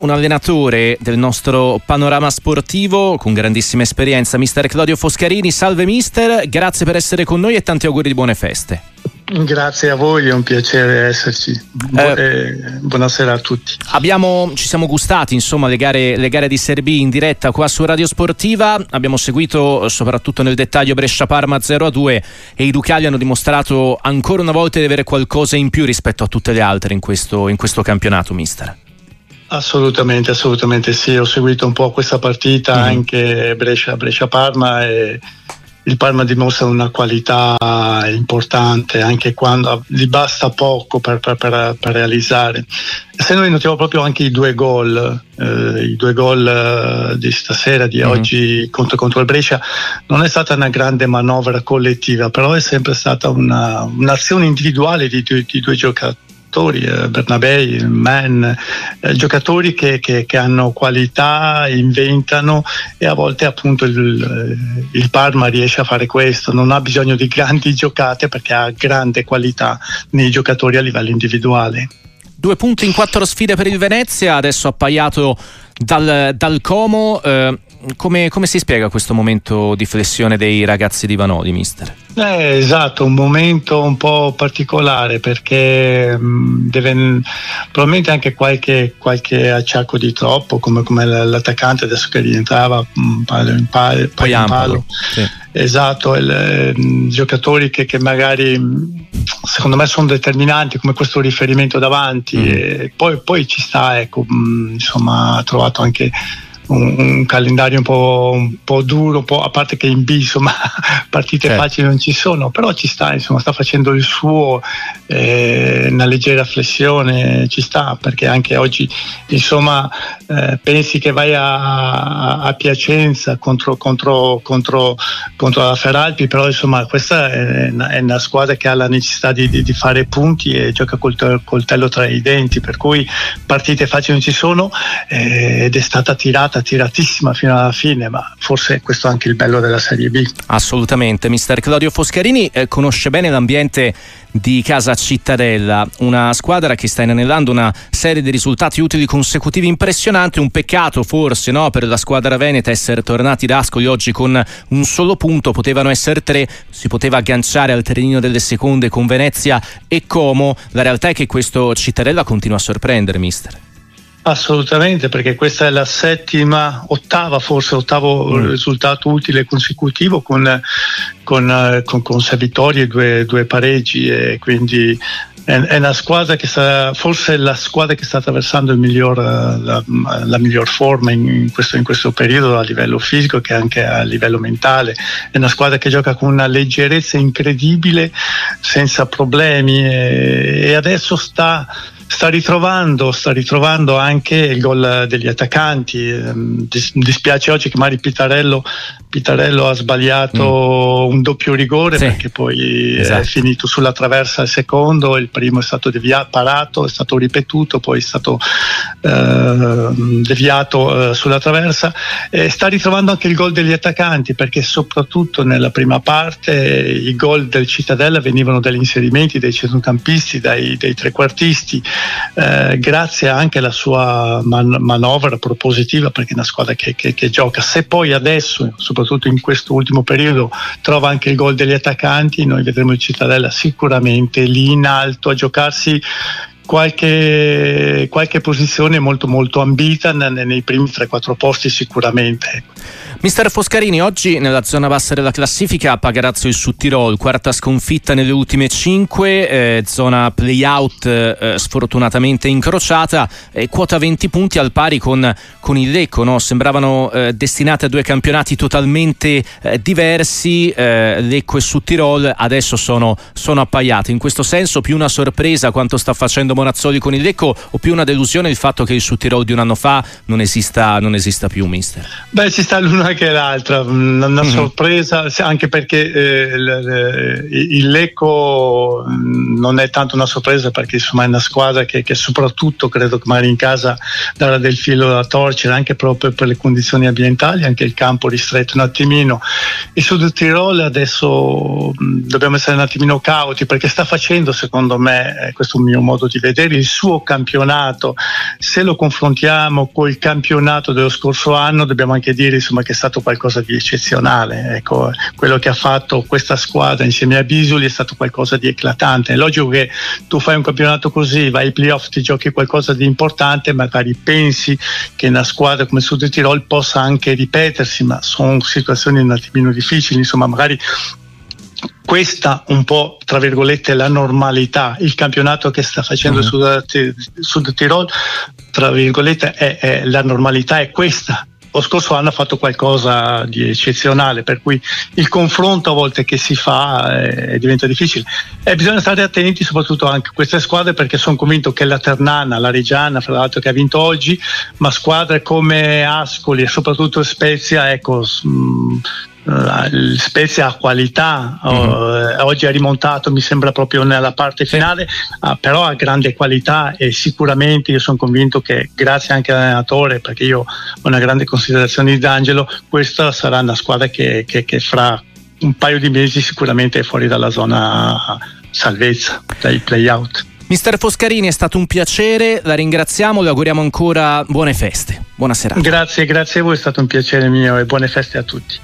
Un allenatore del nostro panorama sportivo con grandissima esperienza, mister Claudio Foscarini. Salve mister, grazie per essere con noi e tanti auguri di buone feste. Grazie a voi, è un piacere esserci. Bu- eh, buonasera a tutti. Abbiamo, ci siamo gustati insomma, le, gare, le gare di Serbia in diretta qua su Radio Sportiva. Abbiamo seguito soprattutto nel dettaglio Brescia-Parma 0-2 e i Ducali hanno dimostrato ancora una volta di avere qualcosa in più rispetto a tutte le altre in questo, in questo campionato, mister. Assolutamente, assolutamente sì. Ho seguito un po' questa partita, mm. anche Brescia, Brescia-Parma e il Parma dimostra una qualità importante anche quando gli basta poco per, per, per, per realizzare. Se noi notiamo proprio anche i due gol, eh, i due gol eh, di stasera, di mm. oggi contro, contro il Brescia, non è stata una grande manovra collettiva, però è sempre stata una, un'azione individuale di, di, di due giocatori giocatori, eh, Bernabei, Mann, eh, giocatori che, che, che, hanno qualità, inventano e a volte appunto il, il, Parma riesce a fare questo, non ha bisogno di grandi giocate perché ha grande qualità nei giocatori a livello individuale. Due punti in quattro sfide per il Venezia, adesso appaiato dal, dal Como. Eh, come, come, si spiega questo momento di flessione dei ragazzi di Vanoli, mister? Eh, esatto, un momento un po' particolare perché mh, mm, deve, probabilmente anche qualche, qualche, acciacco di troppo, come, come l'attaccante adesso che rientrava un palo in palo. Poi in palo. Sì. Esatto, il, mm, giocatori che, che, magari mm, secondo me sono determinanti come questo riferimento davanti mm. e poi, poi, ci sta, ecco, insomma ha trovato anche un, un calendario un po', un po', duro, po', a parte che in B insomma partite certo. facili non ci sono, però ci sta, insomma, sta facendo il suo, eh, una leggera flessione ci sta, perché anche oggi insomma eh, pensi che vai a, a Piacenza contro, contro, contro, contro, la Feralpi, però insomma questa è una, è una squadra che ha la necessità di, di, di, fare punti e gioca col coltello tra i denti, per cui partite facili non ci sono eh, ed è stata tirata stata tiratissima fino alla fine, ma forse questo è anche il bello della Serie B. Assolutamente, mister Claudio Foscarini eh, conosce bene l'ambiente di Casa Cittadella, una squadra che sta inanellando una serie di risultati utili consecutivi impressionanti, un peccato forse no, per la squadra veneta essere tornati da Ascoli oggi con un solo punto, potevano essere tre, si poteva agganciare al terreno delle seconde con Venezia e Como, la realtà è che questo Cittadella continua a sorprendere mister. Assolutamente, perché questa è la settima, ottava forse, ottavo mm. risultato utile consecutivo con, con, eh, con, con sei vittorie e due, due, pareggi e quindi è, una squadra che sta, forse è la squadra che sta attraversando miglior, la, la, miglior forma in, in, questo, in, questo, periodo a livello fisico che anche a livello mentale. È una squadra che gioca con una leggerezza incredibile, senza problemi e, e adesso sta sta ritrovando, sta ritrovando anche il gol degli attaccanti. Ehm, dispiace oggi che Mari Pitarello, Pitarello ha sbagliato mm. un doppio rigore sì. perché poi esatto. è finito sulla traversa il secondo, il primo è stato deviato, parato, è stato ripetuto, poi è stato eh, deviato eh, sulla traversa. E sta ritrovando anche il gol degli attaccanti perché soprattutto nella prima parte i gol del Cittadella venivano dagli inserimenti dei centrocampisti, dai, dei trequartisti eh, grazie anche alla sua man- manovra propositiva perché è una squadra che, che, che, gioca. Se poi adesso, soprattutto in questo ultimo periodo, trova anche il gol degli attaccanti, noi vedremo il Cittadella sicuramente lì in alto a giocarsi qualche, qualche posizione molto molto ambita nei primi 3-4 posti sicuramente. Ecco. Mister Foscarini, oggi nella zona bassa della classifica Pagarazzo il Sudtirol, quarta sconfitta nelle ultime cinque, eh, zona playout eh, sfortunatamente incrociata, eh, quota 20 punti al pari con, con il Lecco, no? sembravano eh, destinate a due campionati totalmente eh, diversi, eh, Lecco e Sudtirol adesso sono, sono appaiati, in questo senso più una sorpresa quanto sta facendo Monazzoli con il Lecco o più una delusione il fatto che il Sudtirol di un anno fa non esista, non esista più, mister? Beh, si sta l'una che l'altra, una, una mm-hmm. sorpresa, anche perché eh, il, il Lecco mm, non è tanto una sorpresa perché insomma è una squadra che, che soprattutto credo che magari in casa darà del filo da torcere anche proprio per le condizioni ambientali, anche il campo ristretto un attimino. Il Sud Tirol adesso mh, dobbiamo essere un attimino cauti perché sta facendo secondo me, eh, questo è un mio modo di vedere, il suo campionato, se lo confrontiamo col campionato dello scorso anno dobbiamo anche dire insomma, che è stato qualcosa di eccezionale. Ecco, quello che ha fatto questa squadra insieme a Bisoli è stato qualcosa di eclatante. È logico che tu fai un campionato così, vai ai playoff, ti giochi qualcosa di importante, magari pensi che una squadra come Sud Tirol possa anche ripetersi, ma sono situazioni un attimino difficili, insomma magari questa un po' tra virgolette la normalità, il campionato che sta facendo uh-huh. Sud, Sud Tirol, tra virgolette è, è, la normalità è questa, lo scorso anno ha fatto qualcosa di eccezionale, per cui il confronto a volte che si fa eh, diventa difficile. E bisogna stare attenti soprattutto anche a queste squadre perché sono convinto che la Ternana, la Reggiana, fra l'altro che ha vinto oggi, ma squadre come Ascoli e soprattutto Spezia, ecco, mh, Spezia ha qualità, mm-hmm. oggi ha rimontato mi sembra proprio nella parte finale, uh, però ha grande qualità e sicuramente io sono convinto che grazie anche all'allenatore, perché io ho una grande considerazione di D'Angelo, questa sarà una squadra che, che, che fra un paio di mesi sicuramente è fuori dalla zona salvezza, dai play-out. Mister Foscarini è stato un piacere, la ringraziamo, le auguriamo ancora buone feste. Buona serata. Grazie, grazie a voi, è stato un piacere mio e buone feste a tutti.